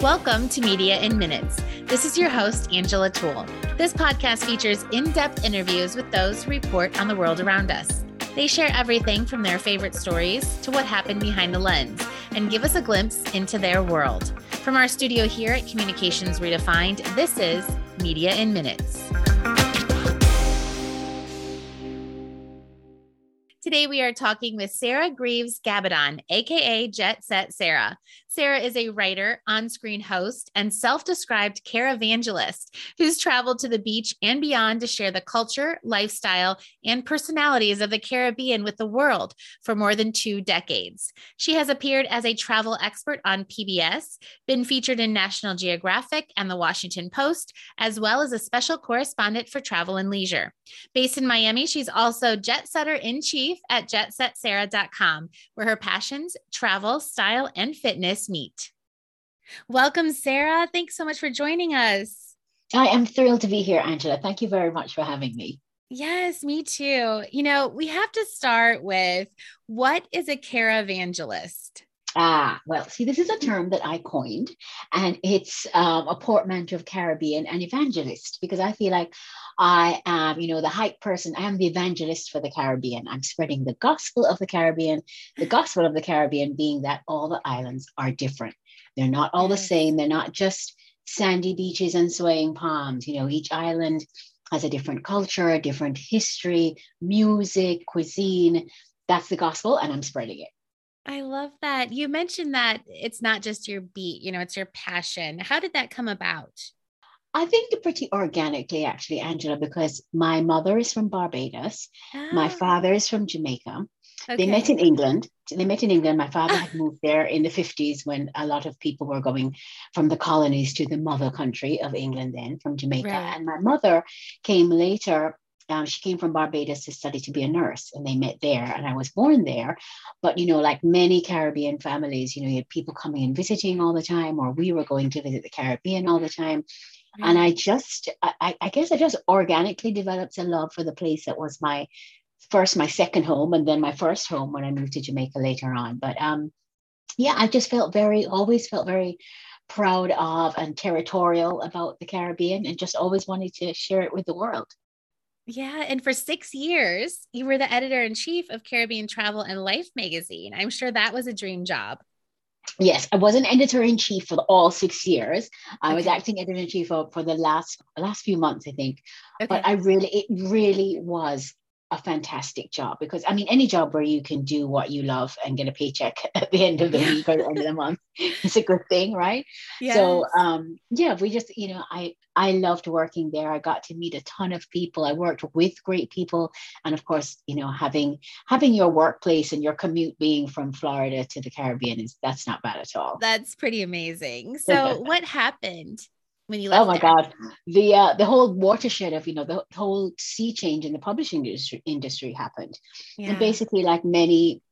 Welcome to Media in Minutes. This is your host, Angela Toole. This podcast features in depth interviews with those who report on the world around us. They share everything from their favorite stories to what happened behind the lens and give us a glimpse into their world. From our studio here at Communications Redefined, this is Media in Minutes. Today, we are talking with Sarah Greaves Gabbadon, aka Jet Set Sarah. Sarah is a writer, on screen host, and self described Caribbevangelist who's traveled to the beach and beyond to share the culture, lifestyle, and personalities of the Caribbean with the world for more than two decades. She has appeared as a travel expert on PBS, been featured in National Geographic and the Washington Post, as well as a special correspondent for travel and leisure. Based in Miami, she's also jet setter in chief at jetsetsarah.com, where her passions, travel, style, and fitness meet. Welcome, Sarah. Thanks so much for joining us. I am thrilled to be here, Angela. Thank you very much for having me. Yes, me too. You know, we have to start with what is a Caribbevangelist? Ah, well, see, this is a term that I coined, and it's um, a portmanteau of Caribbean and evangelist because I feel like I am, you know, the hype person. I am the evangelist for the Caribbean. I'm spreading the gospel of the Caribbean, the gospel of the Caribbean being that all the islands are different. They're not all the same. They're not just sandy beaches and swaying palms. You know, each island has a different culture, a different history, music, cuisine. That's the gospel, and I'm spreading it. I love that. You mentioned that it's not just your beat, you know, it's your passion. How did that come about? I think pretty organically, actually, Angela, because my mother is from Barbados, my ah. father is from Jamaica. Okay. They met in England. They met in England. My father had moved there in the 50s when a lot of people were going from the colonies to the mother country of England, then from Jamaica. Right. And my mother came later um, she came from Barbados to study to be a nurse, and they met there. And I was born there. But, you know, like many Caribbean families, you know, you had people coming and visiting all the time, or we were going to visit the Caribbean all the time. Mm-hmm. And I just, I, I guess I just organically developed a love for the place that was my first, my second home, and then my first home when I moved to Jamaica later on. But um, yeah, I just felt very, always felt very proud of and territorial about the Caribbean and just always wanted to share it with the world. Yeah. And for six years, you were the editor in chief of Caribbean Travel and Life magazine. I'm sure that was a dream job. Yes, I wasn't editor in chief for all six years. I okay. was acting editor in chief for, for the last last few months, I think. Okay. But I really, it really was a fantastic job because I mean, any job where you can do what you love and get a paycheck at the end of the week or the end of the month is a good thing, right? Yes. So, um, yeah, we just, you know, I I loved working there. I got to meet a ton of people. I worked with great people, and of course, you know, having having your workplace and your commute being from Florida to the Caribbean is that's not bad at all. That's pretty amazing. So, what happened? When you left? Oh my there? God, the uh, the whole watershed of you know the whole sea change in the publishing industry, industry happened, yeah. and basically like many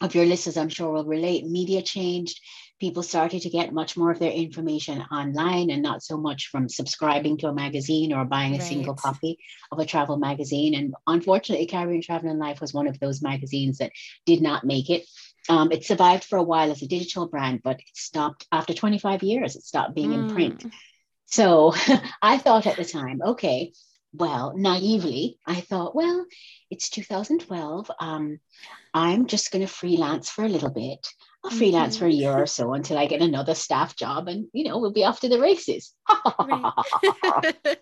of your listeners, I'm sure will relate. Media changed. People started to get much more of their information online and not so much from subscribing to a magazine or buying a right. single copy of a travel magazine. And unfortunately, Caribbean Travel and Life was one of those magazines that did not make it. Um, it survived for a while as a digital brand, but it stopped after 25 years. It stopped being mm. in print. So I thought at the time, okay, well, naively, I thought, well, it's 2012. Um, I'm just going to freelance for a little bit. I'll freelance mm-hmm. for a year or so until I get another staff job, and you know we'll be off to the races. that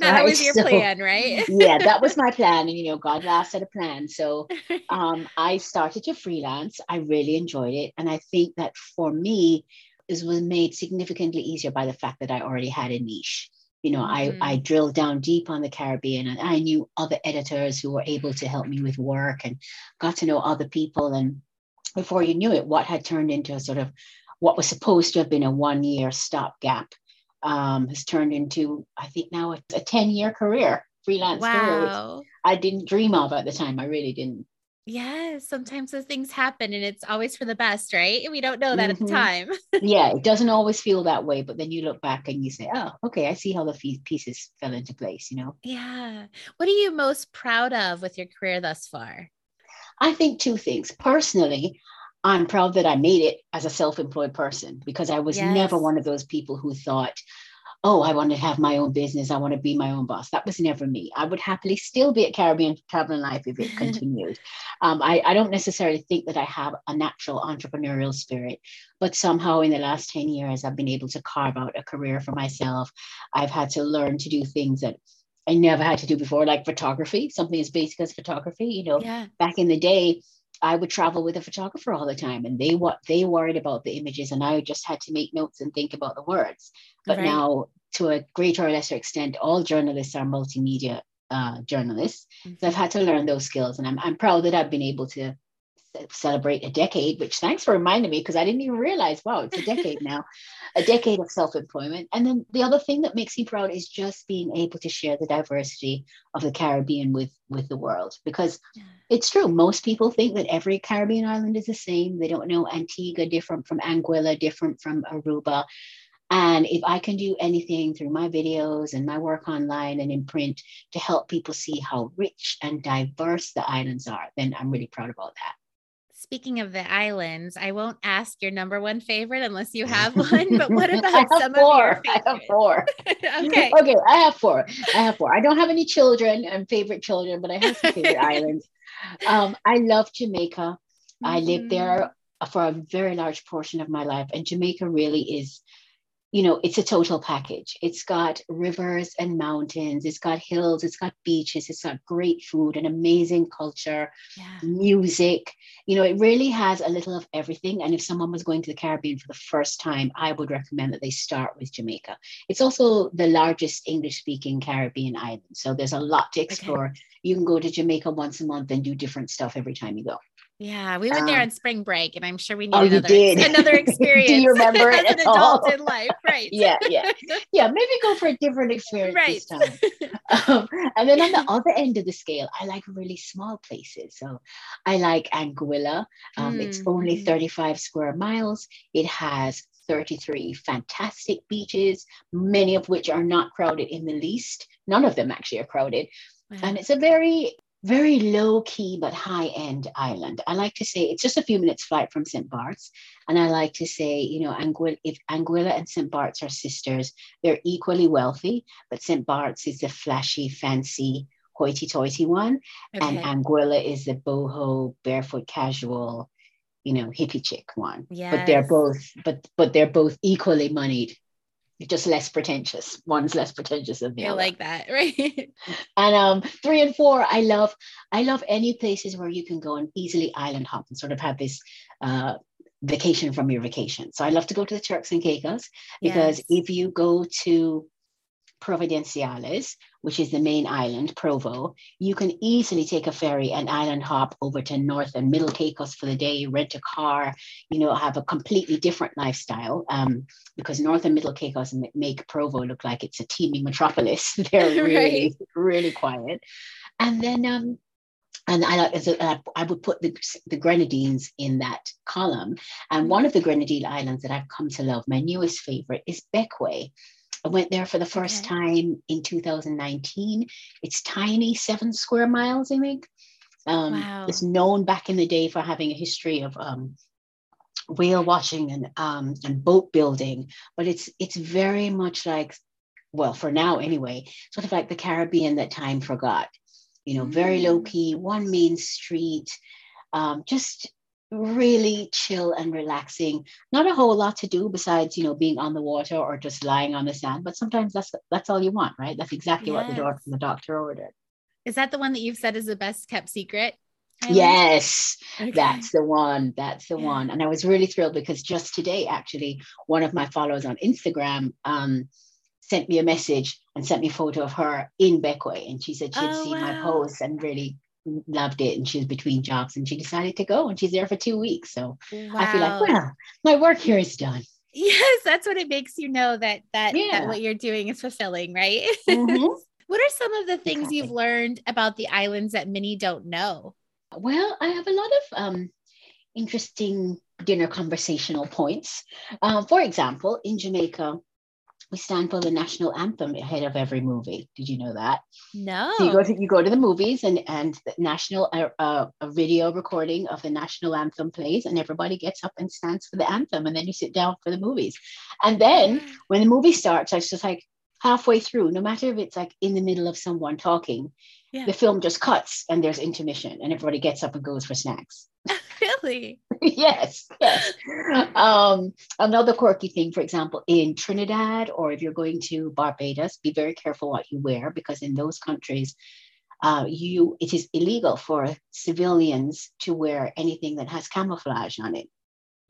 right? was your so, plan, right? yeah, that was my plan, and you know, God laughs at a plan. So, um, I started to freelance. I really enjoyed it, and I think that for me, this was made significantly easier by the fact that I already had a niche. You know, mm-hmm. I, I drilled down deep on the Caribbean and I knew other editors who were able to help me with work and got to know other people. And before you knew it, what had turned into a sort of what was supposed to have been a one year stopgap um, has turned into, I think now it's a 10 year career, freelance wow. career, I didn't dream of at the time. I really didn't. Yes, sometimes those things happen and it's always for the best, right? And we don't know that mm-hmm. at the time. yeah, it doesn't always feel that way, but then you look back and you say, oh, okay, I see how the pieces fell into place, you know? Yeah. What are you most proud of with your career thus far? I think two things. Personally, I'm proud that I made it as a self employed person because I was yes. never one of those people who thought, oh, I want to have my own business. I want to be my own boss. That was never me. I would happily still be at Caribbean Travel and Life if it continued. Um, I, I don't necessarily think that I have a natural entrepreneurial spirit, but somehow in the last 10 years, I've been able to carve out a career for myself. I've had to learn to do things that I never had to do before, like photography, something as basic as photography. You know, yeah. back in the day, I would travel with a photographer all the time, and they what they worried about the images, and I just had to make notes and think about the words. But right. now, to a greater or lesser extent, all journalists are multimedia uh, journalists. Mm-hmm. So I've had to learn those skills, and I'm I'm proud that I've been able to celebrate a decade, which thanks for reminding me because I didn't even realize, wow, it's a decade now, a decade of self employment. And then the other thing that makes me proud is just being able to share the diversity of the Caribbean with, with the world because it's true. Most people think that every Caribbean island is the same. They don't know Antigua different from Anguilla, different from Aruba. And if I can do anything through my videos and my work online and in print to help people see how rich and diverse the islands are, then I'm really proud about that. Speaking of the islands, I won't ask your number one favorite unless you have one. But what about some four. of your favorites? I have four. okay. Okay, I have four. I have four. I don't have any children and favorite children, but I have some favorite islands. Um, I love Jamaica. Mm-hmm. I lived there for a very large portion of my life, and Jamaica really is you know, it's a total package. It's got rivers and mountains, it's got hills, it's got beaches, it's got great food, an amazing culture, yeah. music. You know, it really has a little of everything. And if someone was going to the Caribbean for the first time, I would recommend that they start with Jamaica. It's also the largest English speaking Caribbean island. So there's a lot to explore. Okay. You can go to Jamaica once a month and do different stuff every time you go. Yeah, we went um, there on spring break, and I'm sure we need oh, another, another experience. Do you remember as an adult in life? Right. yeah, yeah, yeah. Maybe go for a different experience right. this time. Um, and then on the other end of the scale, I like really small places. So I like Anguilla. Um, mm. It's only mm-hmm. 35 square miles. It has 33 fantastic beaches, many of which are not crowded in the least. None of them actually are crowded. Wow. And it's a very very low key but high end island. I like to say it's just a few minutes flight from St. Bart's. And I like to say, you know, Anguilla, if Anguilla and St. Bart's are sisters, they're equally wealthy, but St. Bart's is the flashy, fancy, hoity toity one. Okay. And Anguilla is the boho, barefoot, casual, you know, hippie chick one. Yes. But they're both, but but they're both equally moneyed just less pretentious. One's less pretentious than the I other. like that, right? and um, three and four, I love. I love any places where you can go and easily island hop and sort of have this uh, vacation from your vacation. So I love to go to the Turks and Caicos because yes. if you go to Providenciales, which is the main island, Provo, you can easily take a ferry and island hop over to North and Middle Caicos for the day, rent a car, you know, have a completely different lifestyle um, because North and Middle Caicos make Provo look like it's a teeming metropolis. They're really, right. really quiet. And then um, and I, I would put the, the Grenadines in that column. And one of the Grenadine islands that I've come to love, my newest favorite, is Bequia. I went there for the first okay. time in 2019. It's tiny, seven square miles, I think. Um, wow. It's known back in the day for having a history of um, whale watching and um, and boat building, but it's it's very much like, well, for now anyway, sort of like the Caribbean that time forgot. You know, mm. very low key, one main street, um, just really chill and relaxing. Not a whole lot to do besides, you know, being on the water or just lying on the sand. But sometimes that's that's all you want, right? That's exactly yes. what the doctor the doctor ordered. Is that the one that you've said is the best kept secret? Yes, okay. that's the one. That's the yeah. one. And I was really thrilled because just today, actually, one of my followers on Instagram um, sent me a message and sent me a photo of her in Bequia. And she said she had oh, seen wow. my post and really loved it and she was between jobs and she decided to go and she's there for two weeks. So wow. I feel like, well, my work here is done. Yes, that's what it makes you know that that, yeah. that what you're doing is fulfilling, right? Mm-hmm. what are some of the things exactly. you've learned about the islands that many don't know? Well, I have a lot of um, interesting dinner conversational points. Uh, for example, in Jamaica, we stand for the national anthem ahead of every movie. Did you know that? No. So you go to you go to the movies and and the national uh, uh, a video recording of the national anthem plays, and everybody gets up and stands for the anthem, and then you sit down for the movies. And then when the movie starts, I was just like halfway through, no matter if it's like in the middle of someone talking, yeah. the film just cuts and there's intermission, and everybody gets up and goes for snacks. really? yes, yes. Um, another quirky thing, for example, in Trinidad or if you're going to Barbados, be very careful what you wear because in those countries, uh, you it is illegal for civilians to wear anything that has camouflage on it.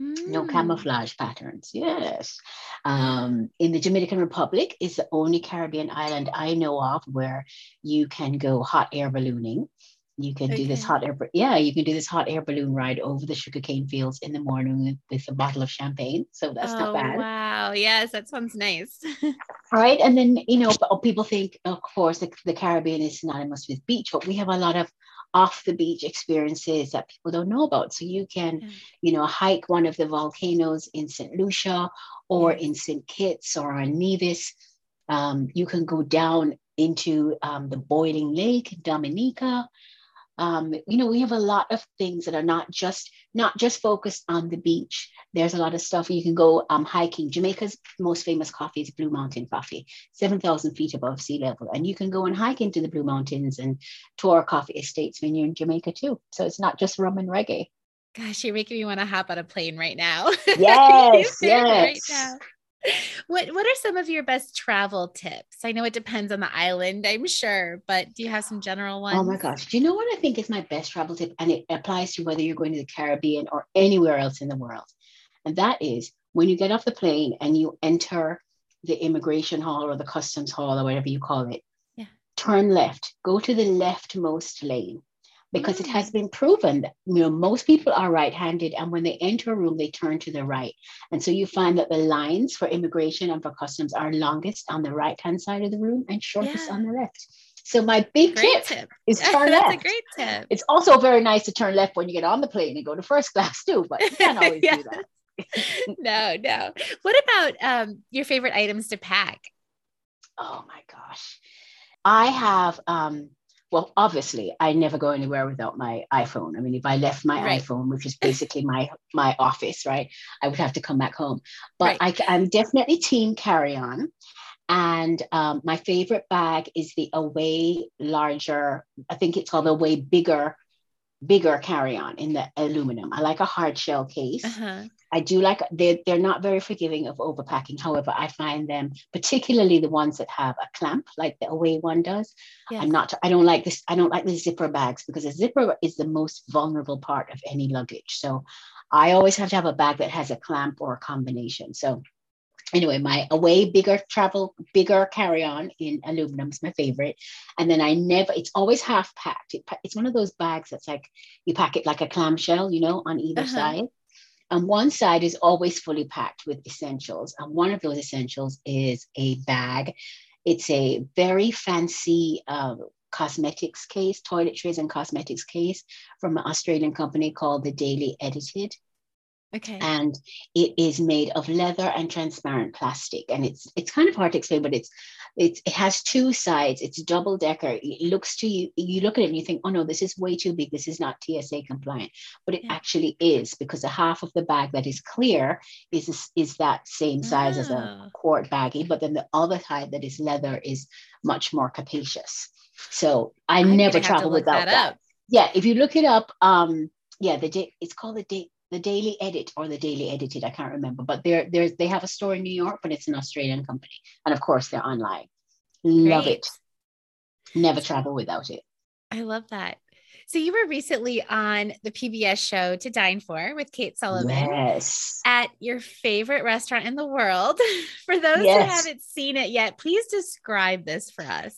Mm. No camouflage patterns. Yes. Um, in the Dominican Republic is the only Caribbean island I know of where you can go hot air ballooning you can okay. do this hot air yeah you can do this hot air balloon ride over the sugarcane fields in the morning with, with a bottle of champagne so that's oh, not bad wow yes that sounds nice right and then you know oh, people think of course the, the caribbean is synonymous with beach but we have a lot of off the beach experiences that people don't know about. So you can yeah. you know hike one of the volcanoes in st lucia or in st kitts or on nevis. Um, you can go down into um, the boiling lake dominica um, you know we have a lot of things that are not just not just focused on the beach. There's a lot of stuff you can go um, hiking. Jamaica's most famous coffee is blue mountain coffee 7000 feet above sea level. And you can go and hike into the blue mountains and tour coffee estates when you're in jamaica too. So it's not just rum and reggae. Gosh you're making me want to hop on a plane right now. Yes yes. right now what what are some of your best travel tips? I know it depends on the island, I'm sure, but do you have some general ones? Oh my gosh. Do you know what I think is my best travel tip? And it applies to whether you're going to the Caribbean or anywhere else in the world. And that is when you get off the plane and you enter the immigration hall or the customs hall or whatever you call it, yeah. turn left, go to the leftmost lane because it has been proven that you know most people are right-handed and when they enter a room they turn to the right and so you find that the lines for immigration and for customs are longest on the right hand side of the room and shortest yeah. on the left so my big tip, tip, is turn That's left. a great tip. It's also very nice to turn left when you get on the plane and go to first class too, but you can't always yeah. do that. no, no. What about um, your favorite items to pack? Oh my gosh. I have um, well, obviously, I never go anywhere without my iPhone. I mean, if I left my right. iPhone, which is basically my my office, right, I would have to come back home. But right. I, am definitely team carry on. And um, my favorite bag is the Away larger, I think it's called the Away bigger, bigger carry on in the aluminum. I like a hard shell case. Uh-huh. I do like they're, they're not very forgiving of overpacking. However, I find them, particularly the ones that have a clamp, like the away one does. Yes. I'm not, I don't like this, I don't like the zipper bags because a zipper is the most vulnerable part of any luggage. So I always have to have a bag that has a clamp or a combination. So anyway, my away bigger travel, bigger carry-on in aluminum is my favorite. And then I never, it's always half packed. It, it's one of those bags that's like you pack it like a clamshell, you know, on either uh-huh. side. And one side is always fully packed with essentials. And one of those essentials is a bag. It's a very fancy uh, cosmetics case, toiletries and cosmetics case from an Australian company called the Daily Edited. Okay. And it is made of leather and transparent plastic. And it's it's kind of hard to explain, but it's it's it has two sides. It's double decker. It looks to you, you look at it and you think, oh no, this is way too big. This is not TSA compliant. But it yeah. actually is because the half of the bag that is clear is is that same size oh. as a ah. quart baggie. But then the other side that is leather is much more capacious. So I I'm never travel without that. that. Yeah, if you look it up, um, yeah, the day it's called the day the Daily Edit or the Daily Edited, I can't remember, but they're, they're, they have a store in New York, but it's an Australian company. And of course, they're online. Love Great. it. Never travel without it. I love that. So you were recently on the PBS show To Dine For with Kate Sullivan. Yes. At your favorite restaurant in the world. For those yes. who haven't seen it yet, please describe this for us.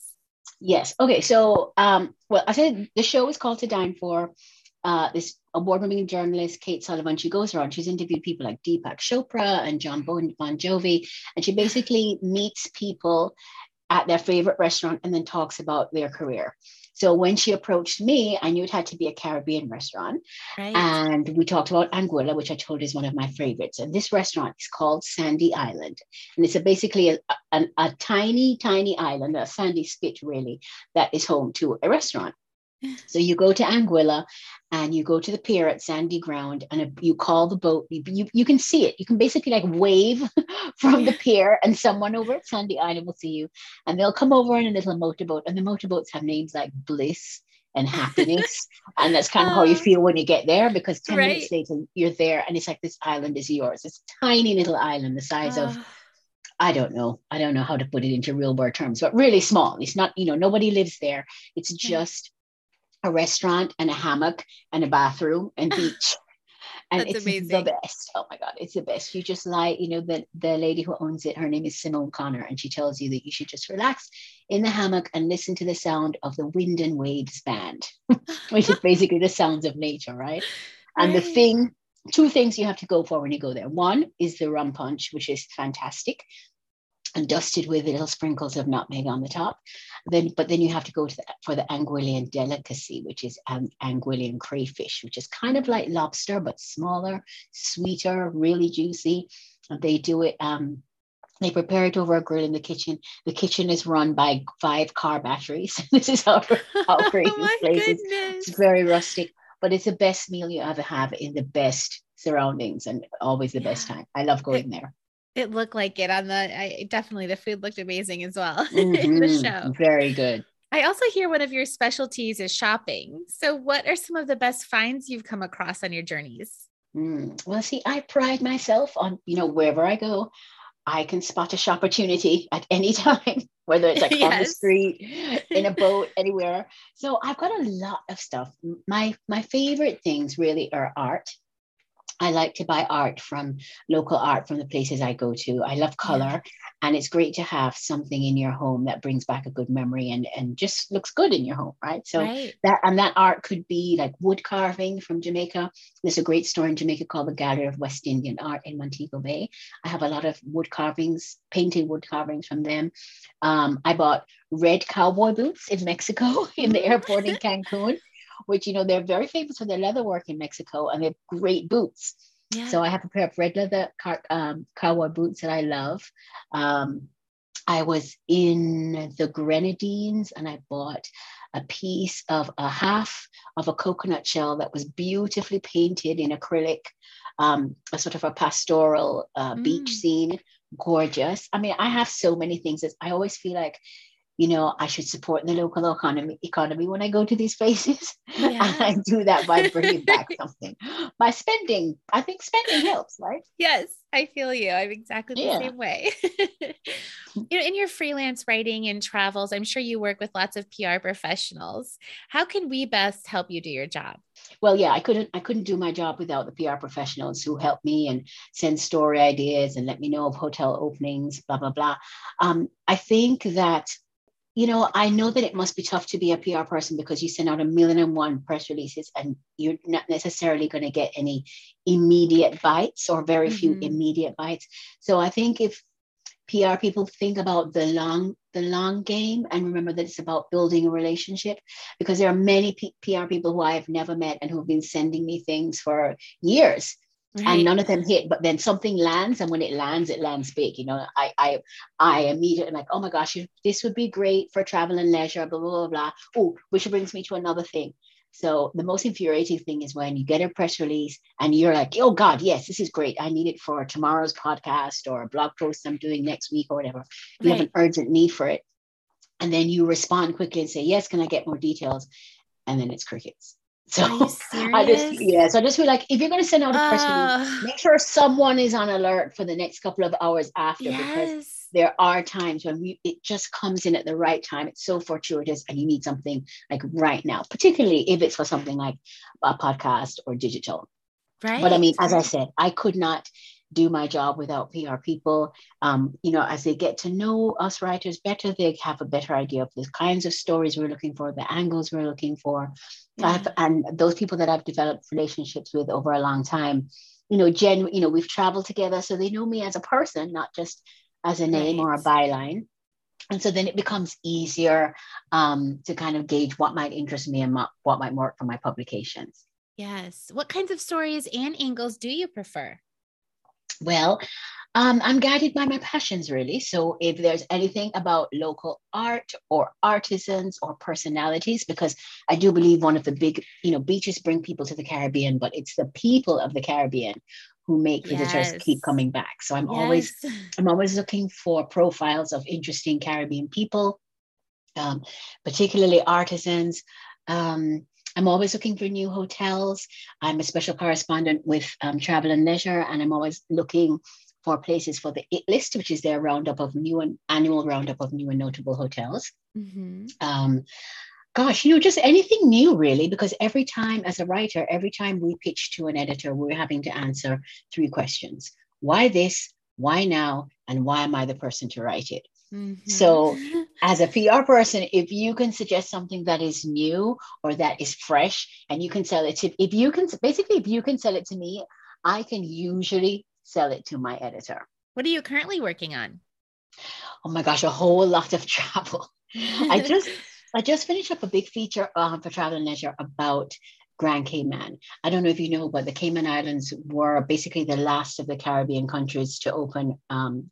Yes. Okay. So, um, well, I said the show is called To Dine For uh, this award-winning journalist Kate Sullivan. She goes around. She's interviewed people like Deepak Chopra and John Bon Jovi, and she basically meets people at their favorite restaurant and then talks about their career. So when she approached me, I knew it had to be a Caribbean restaurant. Right. And we talked about Anguilla, which I told is one of my favorites. And this restaurant is called Sandy Island. And it's a, basically a, a, a tiny, tiny island, a sandy spit really, that is home to a restaurant. So you go to Anguilla and you go to the pier at Sandy Ground and you call the boat. You, you, you can see it. You can basically like wave from the pier and someone over at Sandy Island will see you. And they'll come over in a little motorboat. And the motorboats have names like Bliss and happiness. and that's kind of how you oh. feel when you get there because 10 right. minutes later you're there and it's like this island is yours. It's tiny little island the size of ah. I don't know. I don't know how to put it into real world terms, but really small. It's not, you know, nobody lives there. It's hmm. just a restaurant and a hammock and a bathroom and beach. And That's it's amazing. the best. Oh my God, it's the best. You just lie, you know, the, the lady who owns it, her name is Simone Connor, and she tells you that you should just relax in the hammock and listen to the sound of the wind and waves band, which is basically the sounds of nature, right? And right. the thing, two things you have to go for when you go there. One is the rum punch, which is fantastic and dusted with little sprinkles of nutmeg on the top. Then, but then you have to go to the, for the Anguillian delicacy, which is um, Anguillian crayfish, which is kind of like lobster but smaller, sweeter, really juicy. They do it. Um, they prepare it over a grill in the kitchen. The kitchen is run by five car batteries. this is how, how crazy oh this place is. It's very rustic, but it's the best meal you ever have in the best surroundings and always the yeah. best time. I love going there. It looked like it on the. I definitely the food looked amazing as well mm-hmm. in the mm-hmm. show. Very good. I also hear one of your specialties is shopping. So, what are some of the best finds you've come across on your journeys? Mm, well, see, I pride myself on you know wherever I go, I can spot a shop opportunity at any time, whether it's like yes. on the street, in a boat, anywhere. So I've got a lot of stuff. My my favorite things really are art I like to buy art from local art from the places I go to. I love color, and it's great to have something in your home that brings back a good memory and and just looks good in your home, right? So right. that and that art could be like wood carving from Jamaica. There's a great store in Jamaica called the Gallery of West Indian Art in Montego Bay. I have a lot of wood carvings, painted wood carvings from them. Um, I bought red cowboy boots in Mexico in the airport in Cancun which, you know, they're very famous for their leather work in Mexico and they have great boots. Yeah. So I have a pair of red leather car, um, cowboy boots that I love. Um, I was in the Grenadines and I bought a piece of a half of a coconut shell that was beautifully painted in acrylic, um, a sort of a pastoral uh, mm. beach scene. Gorgeous. I mean, I have so many things. That I always feel like you know, I should support the local economy economy when I go to these places. Yes. and I do that by bringing back something. By spending, I think spending helps, right? Yes, I feel you. I'm exactly the yeah. same way. you know, in your freelance writing and travels, I'm sure you work with lots of PR professionals. How can we best help you do your job? Well, yeah, I couldn't I couldn't do my job without the PR professionals who help me and send story ideas and let me know of hotel openings, blah blah blah. Um, I think that you know, I know that it must be tough to be a PR person because you send out a million and one press releases and you're not necessarily going to get any immediate bites or very mm-hmm. few immediate bites. So I think if PR people think about the long the long game and remember that it's about building a relationship because there are many P- PR people who I have never met and who have been sending me things for years Right. and none of them hit but then something lands and when it lands it lands big you know? I i i immediately like oh my gosh this would be great for travel and leisure blah blah blah blah. Oh which brings me to another thing. So the most infuriating thing is when you get a press release and you're like oh god yes this is great. I need it for tomorrow's podcast or a blog post i'm doing next week or whatever. You right. have an urgent need for it. And then you respond quickly and say yes can i get more details? And then it's crickets so I just yeah, so I just feel like if you're going to send out a press uh, release, make sure someone is on alert for the next couple of hours after yes. because there are times when we it just comes in at the right time. It's so fortuitous, and you need something like right now, particularly if it's for something like a podcast or digital. Right. But I mean, as I said, I could not do my job without PR people. Um, you know, as they get to know us writers better, they have a better idea of the kinds of stories we're looking for, the angles we're looking for. Yeah. and those people that I've developed relationships with over a long time, you know, gen, you know, we've traveled together, so they know me as a person, not just as a name right. or a byline. and so then it becomes easier um, to kind of gauge what might interest me and what might work for my publications. Yes. What kinds of stories and angles do you prefer? Well, um, I'm guided by my passions, really. So if there's anything about local art or artisans or personalities, because I do believe one of the big, you know, beaches bring people to the Caribbean, but it's the people of the Caribbean who make visitors yes. keep coming back. So I'm yes. always, I'm always looking for profiles of interesting Caribbean people, um, particularly artisans. Um, I'm always looking for new hotels. I'm a special correspondent with um, Travel and Leisure, and I'm always looking for places for the it list, which is their roundup of new and annual roundup of new and notable hotels. Mm-hmm. Um, gosh, you know, just anything new really, because every time as a writer, every time we pitch to an editor, we're having to answer three questions why this, why now, and why am I the person to write it? Mm-hmm. So, as a PR person, if you can suggest something that is new or that is fresh and you can sell it to, if you can, basically, if you can sell it to me, I can usually sell it to my editor. What are you currently working on? Oh my gosh, a whole lot of travel. I just, I just finished up a big feature um, for Travel and Leisure about Grand Cayman. I don't know if you know, but the Cayman Islands were basically the last of the Caribbean countries to open um,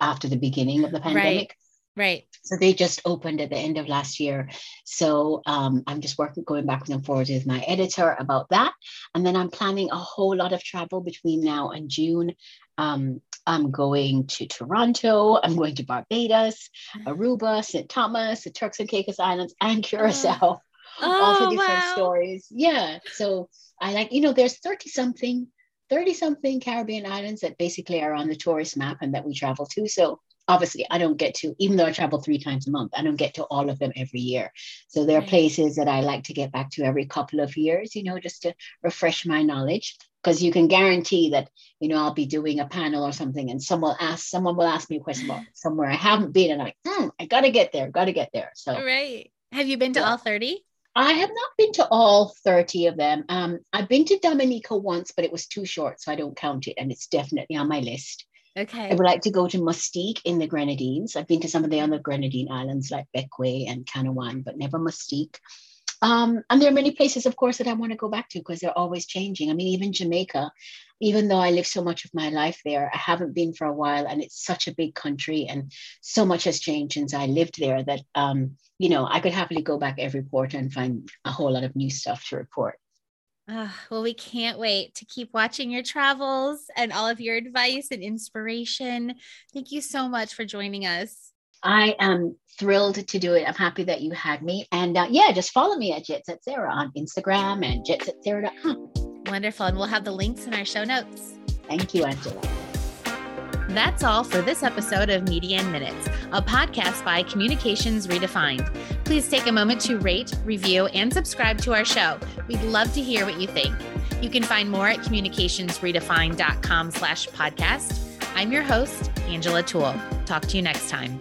after the beginning of the pandemic. Right. right. So they just opened at the end of last year. So um, I'm just working, going back and forth with my editor about that. And then I'm planning a whole lot of travel between now and June. Um, I'm going to Toronto. I'm going to Barbados, Aruba, St. Thomas, the Turks and Caicos Islands, and Curacao. Oh, all for different wow. stories. Yeah. So I like, you know, there's 30 something 30 something Caribbean islands that basically are on the tourist map and that we travel to. So obviously I don't get to, even though I travel three times a month, I don't get to all of them every year. So there are places that I like to get back to every couple of years, you know, just to refresh my knowledge. Because you can guarantee that, you know, I'll be doing a panel or something and someone will ask, someone will ask me a question about somewhere I haven't been. And I'm like, hmm, I gotta get there, gotta get there. So right. Have you been to yeah. all 30? I have not been to all 30 of them. Um, I've been to Dominica once, but it was too short, so I don't count it. And it's definitely on my list. Okay. I would like to go to Mustique in the Grenadines. I've been to some of the other Grenadine islands like Bequia and Canouan, but never Mustique. Um, and there are many places, of course, that I want to go back to because they're always changing. I mean, even Jamaica, even though I live so much of my life there, I haven't been for a while, and it's such a big country, and so much has changed since I lived there that um, you know I could happily go back every quarter and find a whole lot of new stuff to report. Well, we can't wait to keep watching your travels and all of your advice and inspiration. Thank you so much for joining us. I am thrilled to do it. I'm happy that you had me. And uh, yeah, just follow me at Jet Set Sarah on Instagram and jetsetSarah.com. Wonderful. And we'll have the links in our show notes. Thank you, Angela. That's all for this episode of Media in Minutes, a podcast by Communications Redefined. Please take a moment to rate, review, and subscribe to our show. We'd love to hear what you think. You can find more at communicationsredefined.com slash podcast. I'm your host, Angela Toole. Talk to you next time.